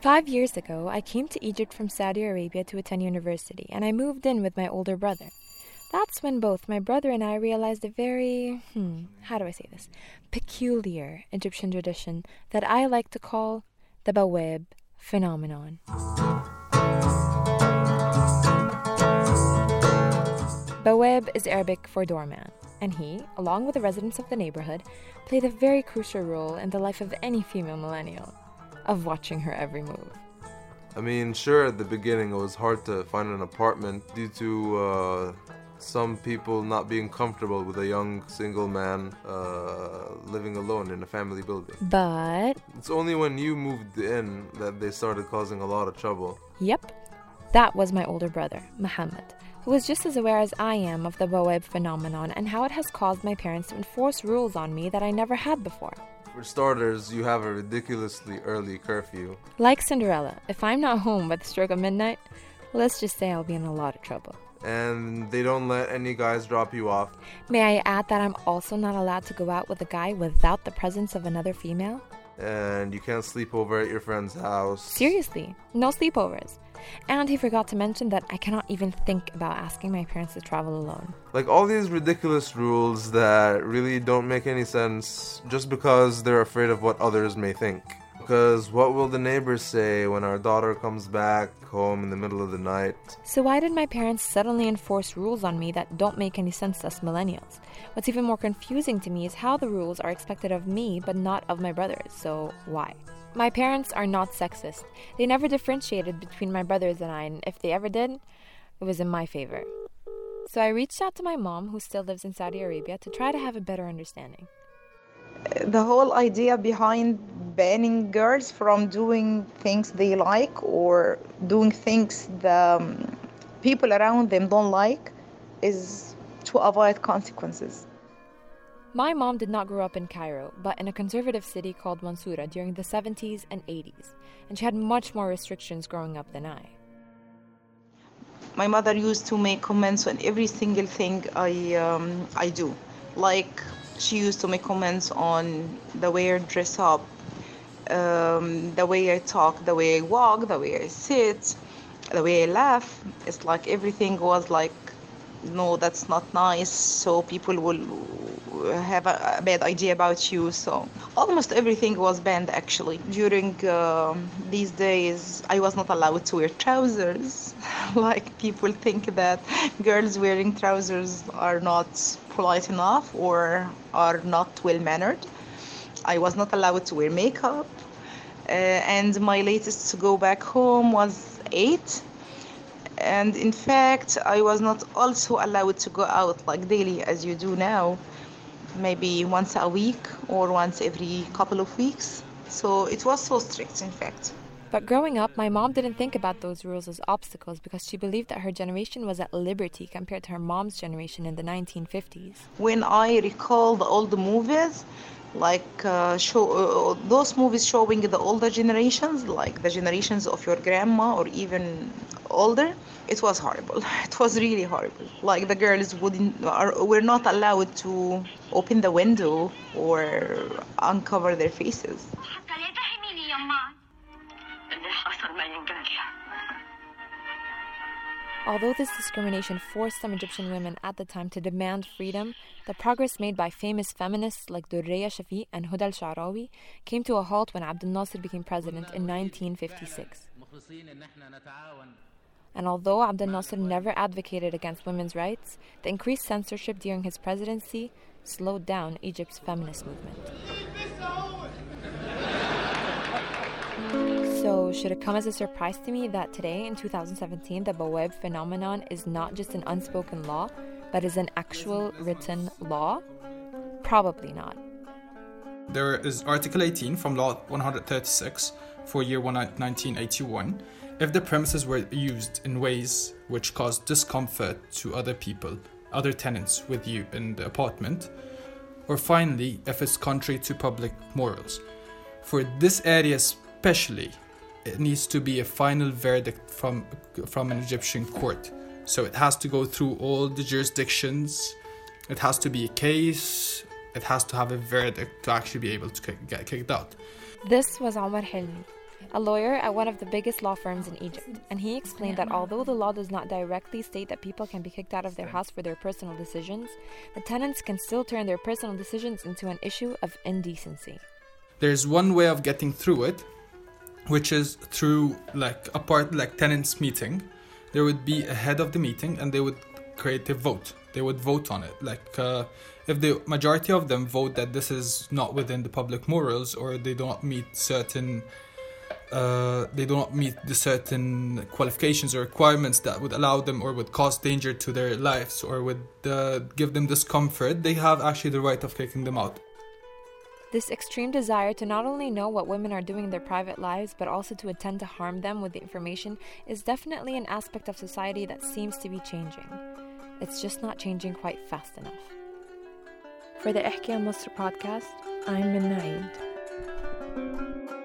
Five years ago, I came to Egypt from Saudi Arabia to attend university, and I moved in with my older brother. That's when both my brother and I realized a very, hmm, how do I say this, peculiar Egyptian tradition that I like to call the Bawab phenomenon. Bawab is Arabic for doorman, and he, along with the residents of the neighborhood, played a very crucial role in the life of any female millennial, of watching her every move. I mean, sure, at the beginning it was hard to find an apartment due to uh, some people not being comfortable with a young single man uh, living alone in a family building. But, It's only when you moved in that they started causing a lot of trouble. yep, that was my older brother, Muhammad, who was just as aware as I am of the Bawab phenomenon and how it has caused my parents to enforce rules on me that I never had before. For starters, you have a ridiculously early curfew. Like Cinderella, if I'm not home by the stroke of midnight, let's just say I'll be in a lot of trouble. and they don't let any guys drop you off. May I add that I'm also not allowed to go out with a guy without the presence of another female? And you can't sleep over at your friend's house. Seriously, no sleepovers. And he forgot to mention that I cannot even think about asking my parents to travel alone. Like all these ridiculous rules that really don't make any sense just because they're afraid of what others may think. Because what will the neighbors say when our daughter comes back home in the middle of the night? So, why did my parents suddenly enforce rules on me that don't make any sense to us millennials? What's even more confusing to me is how the rules are expected of me but not of my brothers. So, why? My parents are not sexist. They never differentiated between my brothers and I, and if they ever did, it was in my favor. So, I reached out to my mom, who still lives in Saudi Arabia, to try to have a better understanding. the whole idea behind banning girls from doing things they like or doing things the um, people around them don't like is to avoid consequences. My mom did not grow up in Cairo, but in a conservative city called Mansoura during the 70s and 80s, and she had much more restrictions growing up than I. My mother used to make comments on every single thing I um, I do, like she used to make comments on the way I dress up, um, the way I talk, the way I walk, the way I sit, the way I laugh. It's like everything was like, no, that's not nice. So people will have a, bad idea about you. So almost everything was banned actually. During um these days, I was not allowed to wear trousers. like people think that girls wearing trousers are not polite enough or are not well mannered. I was not allowed to wear makeup. Uh, and my latest to go back home was eight. And in fact, I was not also allowed to go out like daily as you do now, maybe once a week or once every couple of weeks. So it was so strict, in fact. But growing up, my mom didn't think about those rules as obstacles because she believed that her generation was at liberty compared to her mom's generation in the 1950s. When I recall the old movies, like uh, show uh, those movies showing the older generations, like the generations of your grandma or even older, it was horrible. It was really horrible. Like the girls wouldn't, are, were not allowed to open the window or uncover their faces. اللي حصل ما ينقال Although this discrimination forced some Egyptian women at the time to demand freedom, the progress made by famous feminists like Durreya Shafiq and Huda al-Sha'rawi came to a halt when Abdel Nasser became president in 1956. And although Abdel Nasser never advocated against women's rights, the increased censorship during his presidency slowed down Egypt's feminist movement. So, should it come as a surprise to me that today, in 2017, the Bawab phenomenon is not just an unspoken law, but is an actual written law? Probably not. There is Article 18 from Law 136 for year 1981. If the premises were used in ways which caused discomfort to other people, other tenants with you in the apartment, or finally, if it's contrary to public morals. For this area especially, needs to be a final verdict from from an Egyptian court. So it has to go through all the jurisdictions. It has to be a case. It has to have a verdict to actually be able to kick- get kicked out. This was Omar Hilmi, a lawyer at one of the biggest law firms in Egypt, and he explained that although the law does not directly state that people can be kicked out of their house for their personal decisions, the tenants can still turn their personal decisions into an issue of indecency. There's one way of getting through it, which is through like a part like tenants meeting. There would be a head of the meeting, and they would create a vote. They would vote on it. Like uh, if the majority of them vote that this is not within the public morals or they do not meet certain uh, they do not meet the certain qualifications or requirements that would allow them or would cause danger to their lives or would uh, give them discomfort, they have actually the right of kicking them out. This extreme desire to not only know what women are doing in their private lives, but also to attempt to harm them with the information is definitely an aspect of society that seems to be changing. It's just not changing quite fast enough. For the Ihkia podcast, I'm Menna Eid.